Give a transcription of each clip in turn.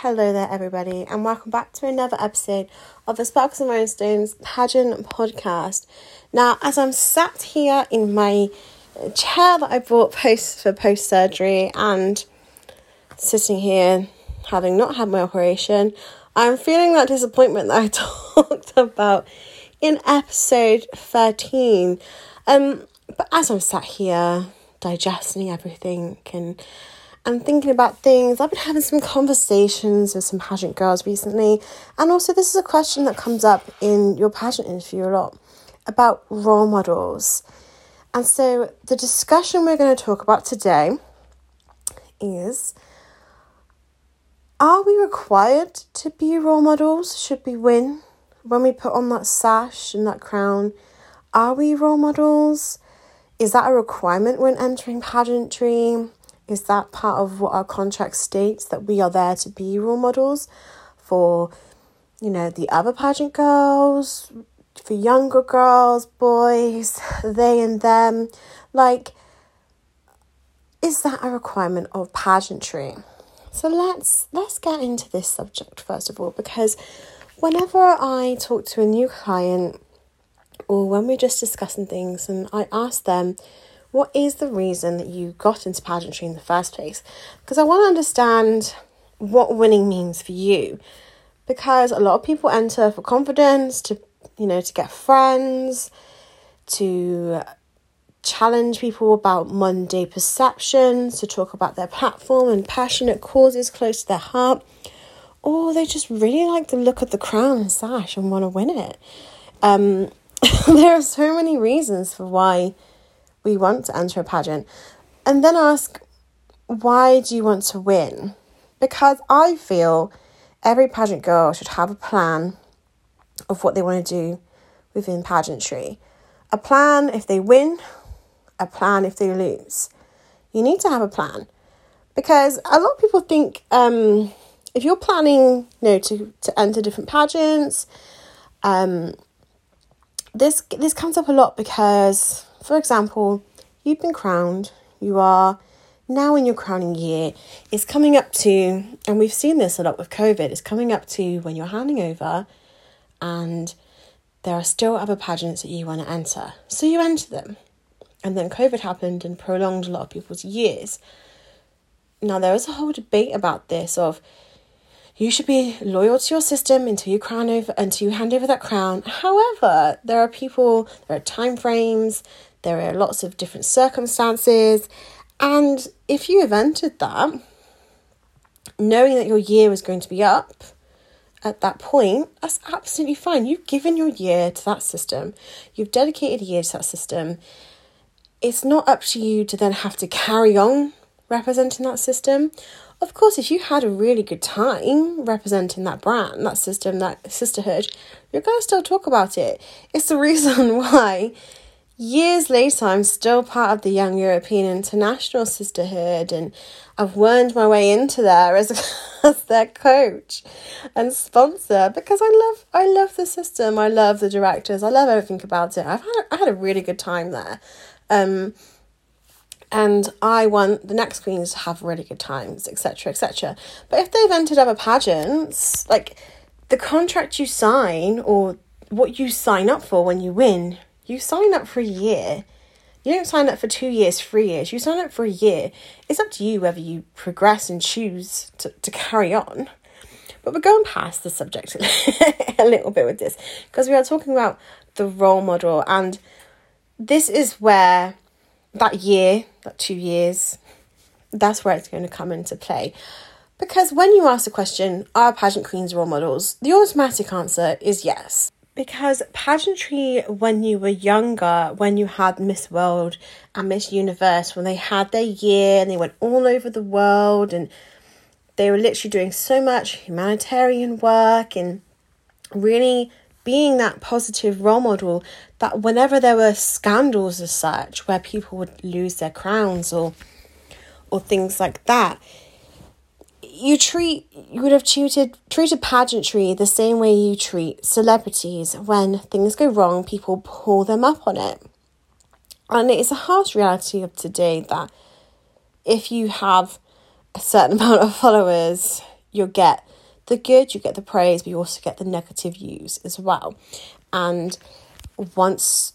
Hello there, everybody, and welcome back to another episode of the Sparkles and Rhinestones pageant podcast. Now, as I'm sat here in my chair that I bought post for post surgery and sitting here having not had my operation, I'm feeling that disappointment that I talked about in episode 13. Um, but as I'm sat here digesting everything and and thinking about things. I've been having some conversations with some pageant girls recently, and also this is a question that comes up in your pageant interview a lot about role models. And so the discussion we're going to talk about today is are we required to be role models? Should we win when we put on that sash and that crown? Are we role models? Is that a requirement when entering pageantry? Is that part of what our contract states that we are there to be role models for, you know, the other pageant girls, for younger girls, boys, they and them? Like, is that a requirement of pageantry? So let's let's get into this subject first of all because whenever I talk to a new client or when we're just discussing things and I ask them what is the reason that you got into pageantry in the first place? Because I want to understand what winning means for you. Because a lot of people enter for confidence, to you know, to get friends, to challenge people about Monday perceptions, to talk about their platform and passionate causes close to their heart, or they just really like the look of the crown and sash and want to win it. Um, there are so many reasons for why we want to enter a pageant. And then ask, why do you want to win? Because I feel every pageant girl should have a plan of what they want to do within pageantry. A plan if they win, a plan if they lose. You need to have a plan because a lot of people think um, if you're planning, you know, to to enter different pageants, um, this this comes up a lot because for example, you've been crowned, you are now in your crowning year. It's coming up to, and we've seen this a lot with COVID, it's coming up to when you're handing over and there are still other pageants that you want to enter. So you enter them. And then COVID happened and prolonged a lot of people's years. Now, there is a whole debate about this of you should be loyal to your system until you crown over until you hand over that crown. However, there are people, there are time frames, there are lots of different circumstances, and if you have entered that, knowing that your year was going to be up at that point, that's absolutely fine. You've given your year to that system, you've dedicated a year to that system. It's not up to you to then have to carry on representing that system of course, if you had a really good time representing that brand, that system, that sisterhood, you're going to still talk about it. It's the reason why years later I'm still part of the Young European International Sisterhood and I've wormed my way into there as, as their coach and sponsor because I love I love the system, I love the directors, I love everything about it. I've had I had a really good time there. Um, and I want the next queens to have really good times, etc., etc. But if they've entered other pageants, like the contract you sign or what you sign up for when you win, you sign up for a year. You don't sign up for two years, three years. You sign up for a year. It's up to you whether you progress and choose to, to carry on. But we're going past the subject a little bit with this because we are talking about the role model, and this is where that year, that two years, that's where it's going to come into play. Because when you ask the question, are pageant queens role models? The automatic answer is yes. Because pageantry, when you were younger, when you had Miss World and Miss Universe, when they had their year and they went all over the world and they were literally doing so much humanitarian work and really being that positive role model that whenever there were scandals as such where people would lose their crowns or or things like that you treat you would have treated treated pageantry the same way you treat celebrities when things go wrong people pull them up on it and it's a harsh reality of today that if you have a certain amount of followers you'll get the good, you get the praise, but you also get the negative views as well. And once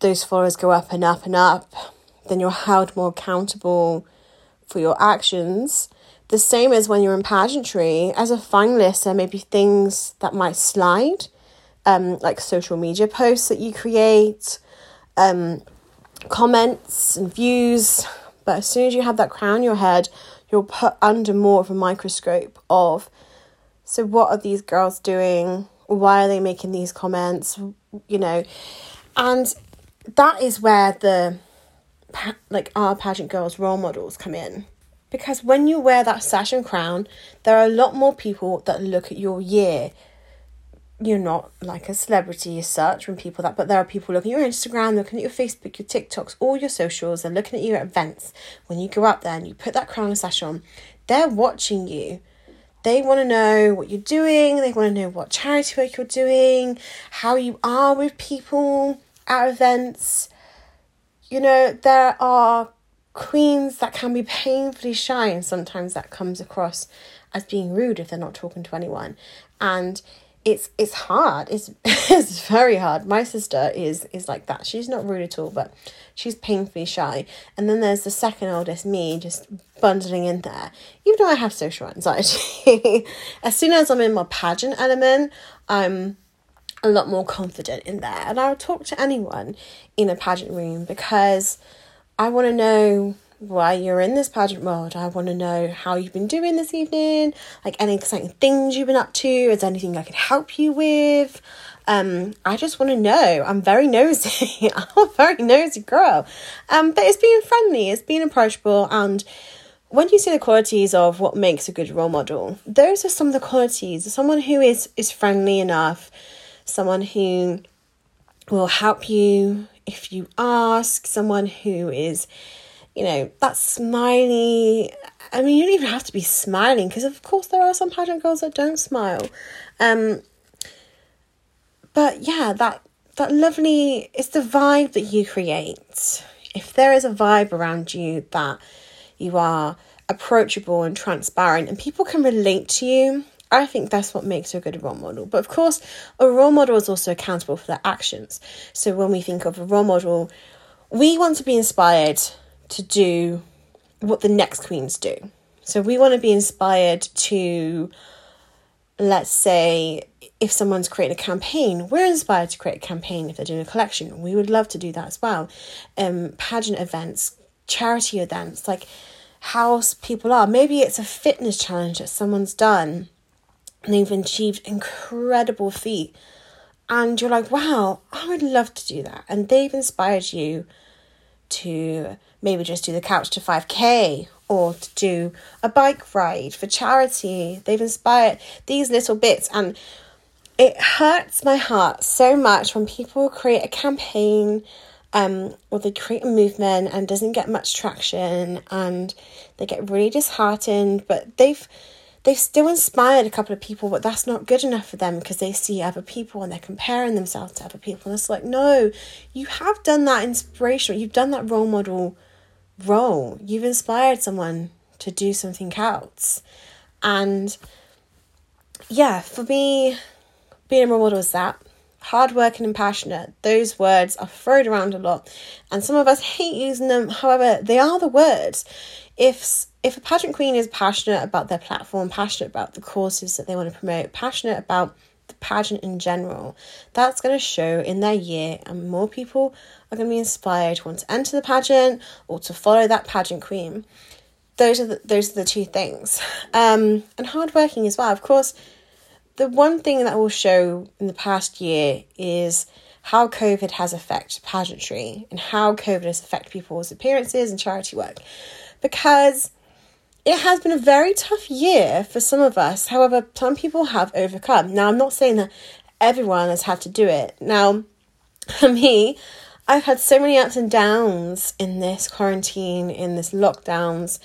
those followers go up and up and up, then you're held more accountable for your actions. The same as when you're in pageantry, as a finalist, there may be things that might slide, um, like social media posts that you create, um, comments and views. But as soon as you have that crown on your head, you're put under more of a microscope of so what are these girls doing? Why are they making these comments? You know, and that is where the like our pageant girls role models come in because when you wear that sash and crown there are a lot more people that look at your year. You're not like a celebrity as such when people that but there are people looking at your instagram looking at your facebook your tiktoks all your socials they're looking at you at events. When you go up there and you put that crown and sash on they're watching you. They want to know what you're doing they want to know what charity work you're doing how you are with people at events. You know there are queens that can be painfully shy and sometimes that comes across as being rude if they're not talking to anyone and it's it's hard. It's it's very hard. My sister is is like that. She's not rude at all, but she's painfully shy. And then there's the second oldest, me, just bundling in there. Even though I have social anxiety, as soon as I'm in my pageant element, I'm a lot more confident in there. And I'll talk to anyone in a pageant room because I want to know why you're in this pageant world. I want to know how you've been doing this evening, like any exciting things you've been up to. Is there anything I can help you with? Um, I just want to know. I'm very nosy. I'm a very nosy girl. Um, but it's being friendly, it's being approachable, and when you see the qualities of what makes a good role model, those are some of the qualities. Someone who is is friendly enough, someone who will help you if you ask, someone who is you know, that smiley. I mean, you don't even have to be smiling because, of course, there are some pageant girls that don't smile. Um, but yeah, that that lovely. It's the vibe that you create. If there is a vibe around you that you are approachable and transparent, and people can relate to you, I think that's what makes a good role model. But of course, a role model is also accountable for their actions. So when we think of a role model, we want to be inspired to do what the next queens do. So we want to be inspired to, let's say, if someone's creating a campaign, we're inspired to create a campaign if they're doing a collection. We would love to do that as well. Um, pageant events, charity events, like how people are. Maybe it's a fitness challenge that someone's done they've achieved incredible feat. And you're like, wow, I would love to do that. And they've inspired you to maybe just do the couch to 5k or to do a bike ride for charity. They've inspired these little bits and it hurts my heart so much when people create a campaign um, or they create a movement and doesn't get much traction and they get really disheartened but they've they've still inspired a couple of people, but that's not good enough for them because they see other people and they're comparing themselves to other people. And it's like, no, you have done that inspirational, you've done that role model role, you've inspired someone to do something else. And yeah, for me, being a role model is that hardworking and passionate. Those words are thrown around a lot, and some of us hate using them. However, they are the words. If if a pageant queen is passionate about their platform, passionate about the causes that they want to promote, passionate about the pageant in general, that's going to show in their year, and more people are going to be inspired to want to enter the pageant or to follow that pageant queen. Those are the, those are the two things, um, and hardworking as well. Of course, the one thing that will show in the past year is how COVID has affected pageantry and how COVID has affected people's appearances and charity work, because it has been a very tough year for some of us. However, some people have overcome. Now, I'm not saying that everyone has had to do it. Now, for me, I've had so many ups and downs in this quarantine, in this lockdowns,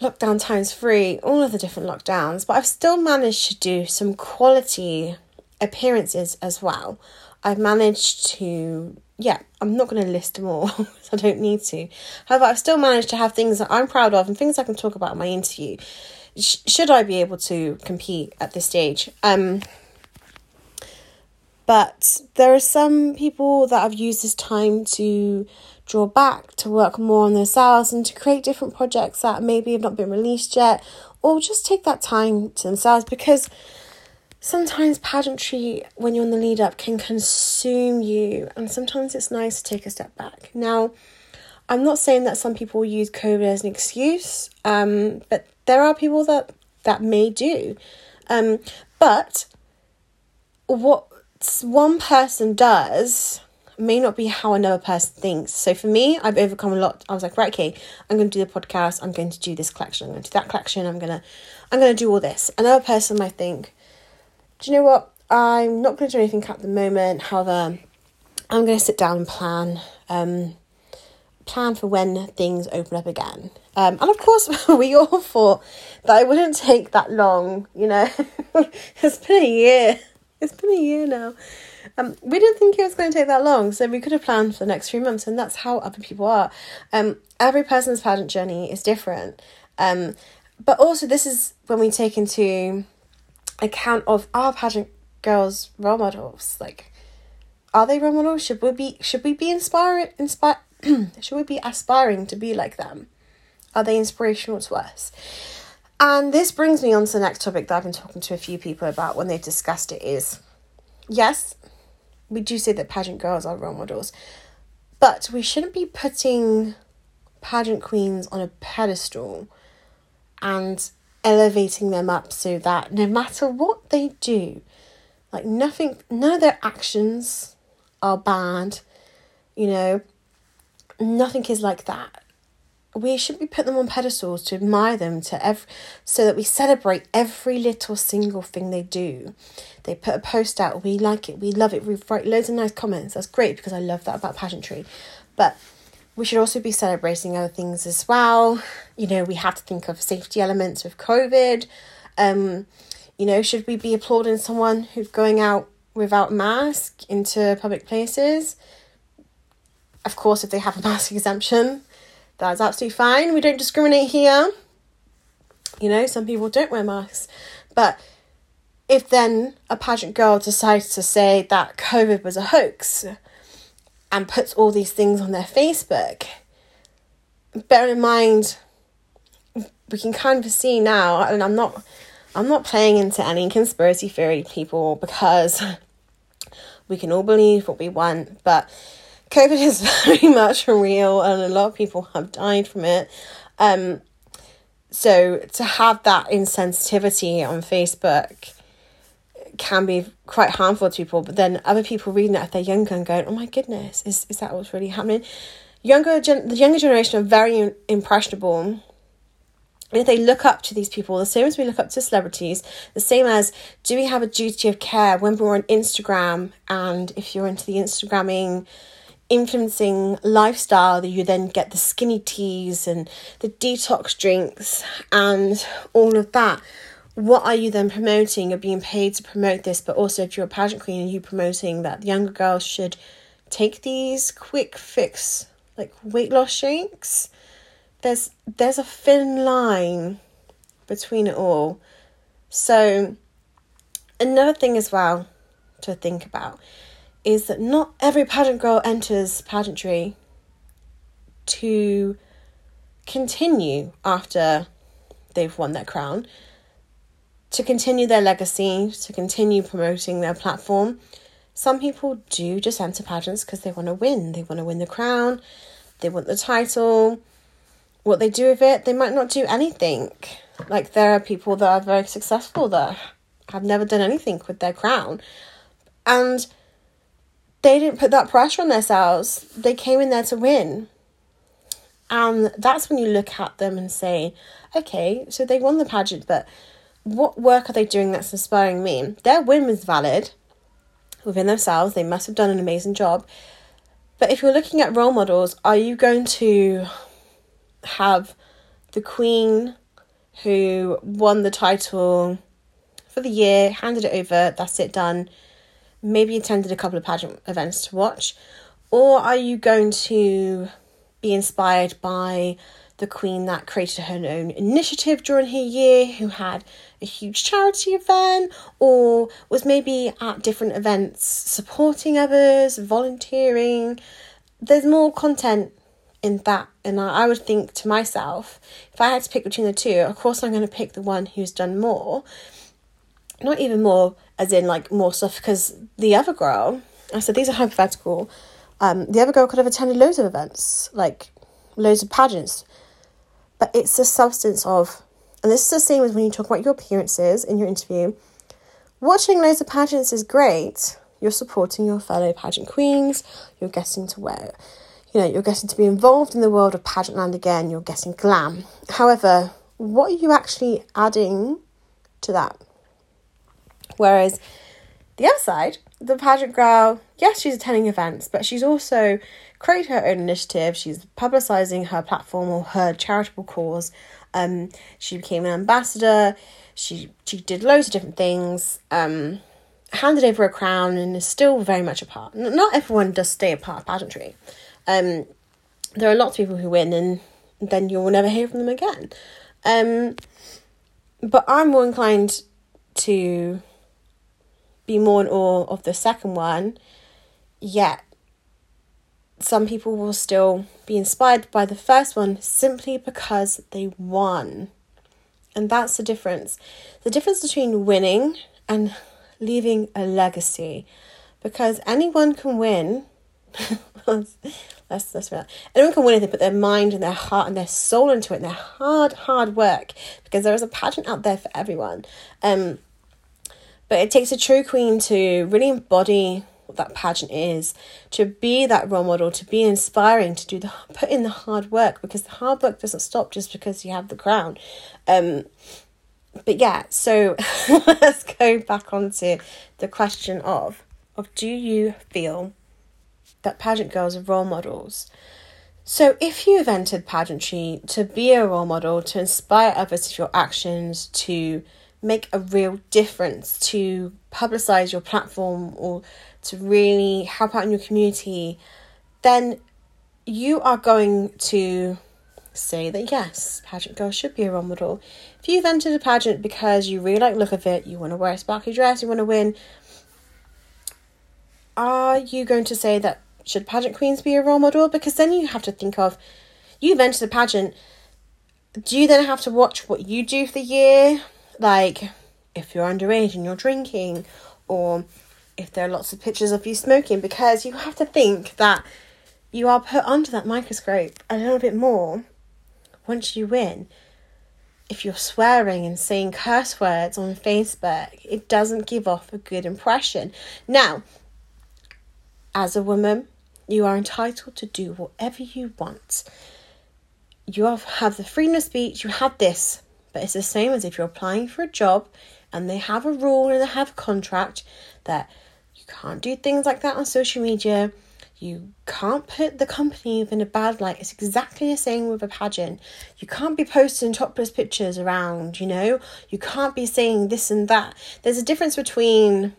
lockdown times three, all of the different lockdowns, but I've still managed to do some quality appearances as well. I've managed to yeah, I'm not going to list them all I don't need to. However, I've still managed to have things that I'm proud of and things I can talk about in my interview. sh- should I be able to compete at this stage? Um, but there are some people that have used this time to draw back, to work more on themselves, and to create different projects that maybe have not been released yet, or just take that time to themselves because sometimes pageantry, when you're on the lead up, can consume you, and sometimes it's nice to take a step back. Now, I'm not saying that some people use COVID as an excuse, um, but there are people that that may do. Um, but what one person does may not be how another person thinks. So for me, I've overcome a lot. I was like, right, okay, I'm going to do the podcast. I'm going to do this collection. I'm going to do that collection. I'm gonna, I'm gonna do all this. Another person might think, do you know what? I'm not going to do anything at the moment. However, I'm going to sit down and plan. Um, plan for when things open up again. Um, and of course, we all thought that it wouldn't take that long. You know, it's been a year. It's been a year now. Um, we didn't think it was going to take that long, so we could have planned for the next few months, and that's how other people are. Um, every person's pageant journey is different. Um, but also, this is when we take into account of our pageant girls' role models. Like, are they role models? Should we be should we be inspired inspire should we be aspiring to be like them? Are they inspirational to us? And this brings me on to the next topic that I've been talking to a few people about when they've discussed it is yes, we do say that pageant girls are role models, but we shouldn't be putting pageant queens on a pedestal and elevating them up so that no matter what they do, like nothing, none of their actions are bad, you know, nothing is like that. We should be put them on pedestals to admire them to every so that we celebrate every little single thing they do. They put a post out we like it we love it we write loads of nice comments. That's great because i love that about pageantry. But we should also be celebrating other things as well you know we have to think of safety elements with covid um you know should we be applauding someone who's going out without mask into public places of course if they have a mask exemption that's absolutely fine. We don't discriminate here. You know, some people don't wear masks. But if then a pageant girl decides to say that COVID was a hoax and puts all these things on their Facebook, bear in mind we can kind of see now, and I'm not I'm not playing into any conspiracy theory people because we can all believe what we want, but COVID is very much real, and a lot of people have died from it. Um, so to have that insensitivity on Facebook can be quite harmful to people. But then other people reading it if they're younger and going, "Oh my goodness, is is that what's really happening?" Younger gen- the younger generation are very impressionable. And if they look up to these people, the same as we look up to celebrities, the same as do we have a duty of care when we're on Instagram and if you're into the Instagramming influencing lifestyle that you then get the skinny teas and the detox drinks and all of that what are you then promoting? You're being paid to promote this but also if you're a pageant queen are you're promoting that younger girls should take these quick fix like weight loss shakes there's there's a thin line between it all. So another thing as well to think about is that not every pageant girl enters pageantry to continue after they've won their crown, to continue their legacy, to continue promoting their platform. Some people do just enter pageants because they want to win. They want to win the crown, they want the title. What they do with it, they might not do anything. Like there are people that are very successful that have never done anything with their crown. And they didn't put that pressure on themselves. They came in there to win. And that's when you look at them and say, okay, so they won the pageant, but what work are they doing that's inspiring me? Their win was valid within themselves. They must have done an amazing job. But if you're looking at role models, are you going to have the queen who won the title for the year, handed it over, that's it done? maybe attended a couple of pageant events to watch? Or are you going to be inspired by the queen that created her own initiative during her year, who had a huge charity event, or was maybe at different events supporting others, volunteering. There's more content in that. And I would think to myself, if I had to pick between the two, of course I'm going to pick the one who's done more. Not even more, as in like more stuff, because the other girl, I said these are hypothetical. Um, the other girl could have attended loads of events, like loads of pageants. But it's the substance of, and this is the same as when you talk about your appearances in your interview. Watching loads of pageants is great. You're supporting your fellow pageant queens. You're getting to wear you know, you're getting to be involved in the world of pageant land again, you're getting glam. However, what are you actually adding to that? Whereas the other side, the pageant girl, yes, she's attending events, but she's also created her own initiative. She's publicising her platform or her charitable cause. Um, she became an ambassador. She she did loads of different things. Um, handed over a crown and is still very much a part. Not everyone does stay a part of pageantry. Um, there are lots of people who win and then you'll never hear from them again. Um, but I'm more inclined to be more in awe of the second one, yet some people will still be inspired by the first one simply because they won. And that's the difference. The difference between winning and leaving a legacy. Because anyone can win let's let's anyone can win if they put their mind and their heart and their soul into it, and their hard hard work, because there is a pageant out there for everyone. Um, but it takes a true queen to really embody that pageant is, to be that role model, to be inspiring, to do the put in the hard work, because the hard work doesn't stop just because you have the crown. Um, but yeah, so let's go back onto the question of of do you feel that pageant girls are role models. So, if you have entered pageantry to be a role model, to inspire others with your actions, to make a real difference, to publicize your platform, or to really help out in your community, then you are going to say that yes, pageant girls should be a role model. If you've entered a pageant because you really like look of it, you want to wear a sparkly dress, you want to win, are you going to say that should pageant queens be a role model? Because then you have to think of you've entered the pageant. Do you then have to watch what you do for the year? Like if you're underage and you're drinking, or if there are lots of pictures of you smoking, because you have to think that you are put under that microscope a little bit more once you win. If you're swearing and saying curse words on Facebook, it doesn't give off a good impression. Now, as a woman, you are entitled to do whatever you want. You have the freedom of speech, you have this, but it's the same as if you're applying for a job and they have a rule and they have a contract that you can't do things like that on social media. You can't put the company in a bad light. It's exactly the same with a pageant. You can't be posting topless pictures around, you know? You can't be saying this and that. There's a difference between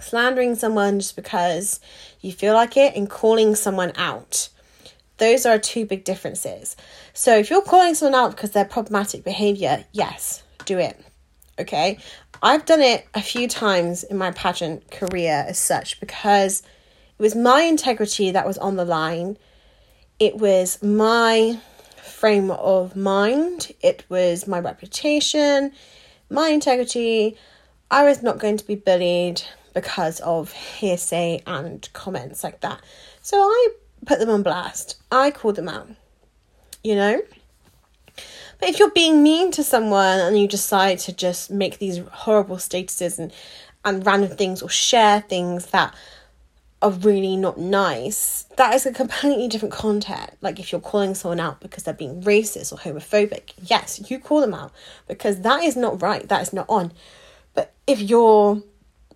slandering someone just because you feel like it and calling someone out. Those are two big differences. So if you're calling someone out because they're problematic behavior, yes, do it. Okay. I've done it a few times in my pageant career as such because it was my integrity that was on the line. It was my frame of mind. It was my reputation, my integrity. I was not going to be bullied because of hearsay and comments like that. So I put them on blast. I called them out. You know? If you're being mean to someone and you decide to just make these horrible statuses and, and random things or share things that are really not nice, that is a completely different content. Like if you're calling someone out because they're being racist or homophobic, yes, you call them out because that is not right, that is not on. But if you're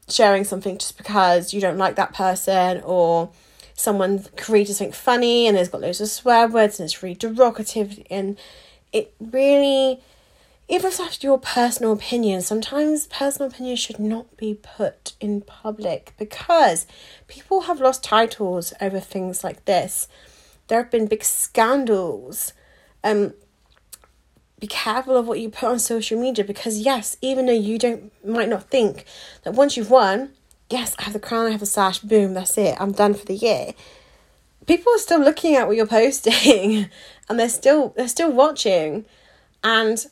sharing something just because you don't like that person or someone created something funny and it's got loads of swear words and it's really derogative and it really if that's your personal opinion, sometimes personal opinions should not be put in public because people have lost titles over things like this. There have been big scandals Um, be careful of what you put on social media because yes, even though you don't might not think that once you've won, yes, I have the crown, I have the sash, boom, that's it, I'm done for the year. People are still looking at what you're posting and they're still they're still watching and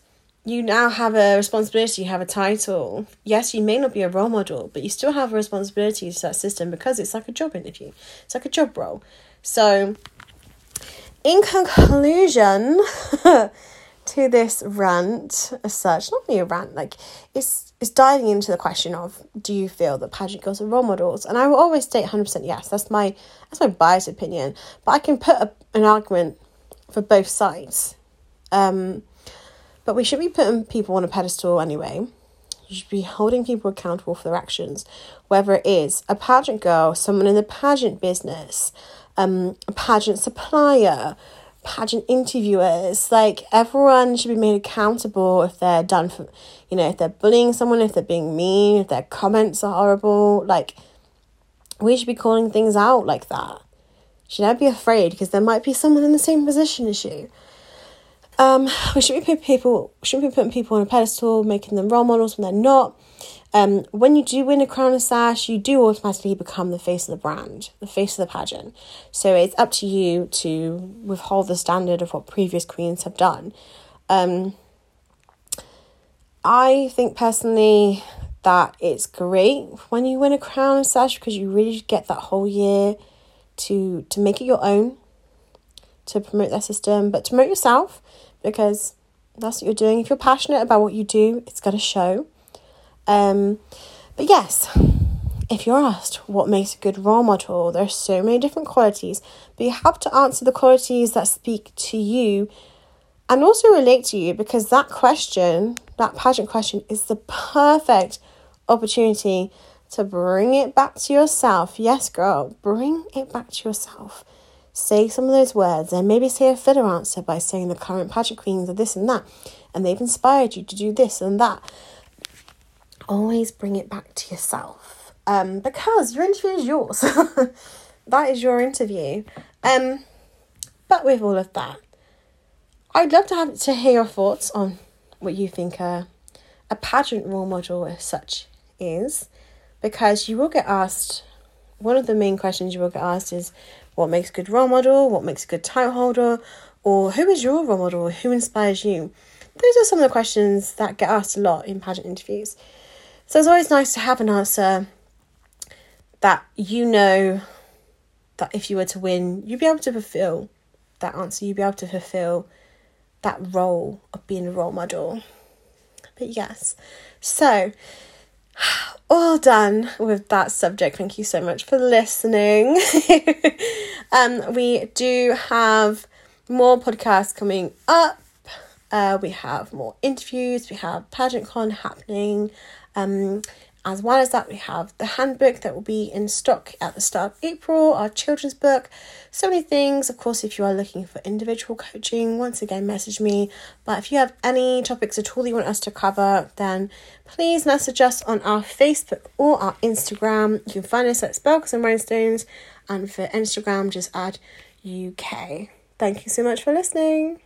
you now have a responsibility, you have a title. Yes, you may not be a role model, but you still have a responsibility to that system because it's like a job interview. It's like a job role. So in conclusion, to this rant as such, not really a rant, like it's it's diving into the question of do you feel that pageant girls are role models? And I will always state hundred percent yes. That's my that's my biased opinion. But I can put a, an argument for both sides. Um, but we should be putting people on a pedestal anyway. You should be holding people accountable for their actions, whether it is a pageant girl, someone in the pageant business, um, a pageant supplier, pageant interviewers. Like everyone should be made accountable if they're done for, you know, if they're bullying someone, if they're being mean, if their comments are horrible. Like we should be calling things out like that. Should never be afraid because there might be someone in the same position as you. Um, we should be putting people shouldn't be putting people on a pedestal, making them role models when they're not. Um, when you do win a crown and sash, you do automatically become the face of the brand, the face of the pageant. So it's up to you to withhold the standard of what previous queens have done. Um, I think personally that it's great when you win a crown and sash because you really get that whole year to to make it your own, to promote that system, but to promote yourself because that's what you're doing. If you're passionate about what you do, it's to show. Um, but yes, if you're asked what makes a good role model, there are so many different qualities, but you have to answer the qualities that speak to you and also relate to you because that question, that pageant question, is the perfect opportunity to bring it back to yourself. Yes, girl, bring it back to yourself. Say some of those words and maybe say a filler answer by saying the current pageant queens are this and that, and they've inspired you to do this and that always bring it back to yourself um, because your interview is yours. that is your interview. Um, but with all of that, I'd love to have to hear your thoughts on what you think a, a pageant role model as such is, because you will get asked. One of the main questions you will get asked is, "What makes a good role model? What makes a good title holder? Or who is your role model? Who inspires you?" Those are some of the questions that get asked a lot in pageant interviews. So it's always nice to have an answer that you know that if you were to win, you'd be able to fulfill that answer, you'd be able to fulfill that role of being a role model. But yes, so all done with that subject. Thank you so much for listening. um, we do have more podcasts coming up. Uh, we have more interviews. We have pageant con happening. Um, as well as that, we have the handbook that will be in stock at the start of April, our children's book. So many things. Of course, if you are looking for individual coaching, once again, message me. But if you have any topics at all that you want us to cover, then please message us on our Facebook or our Instagram. You can find us at Sparkles and Rhinestones. And for Instagram, just add UK. Thank you so much for listening.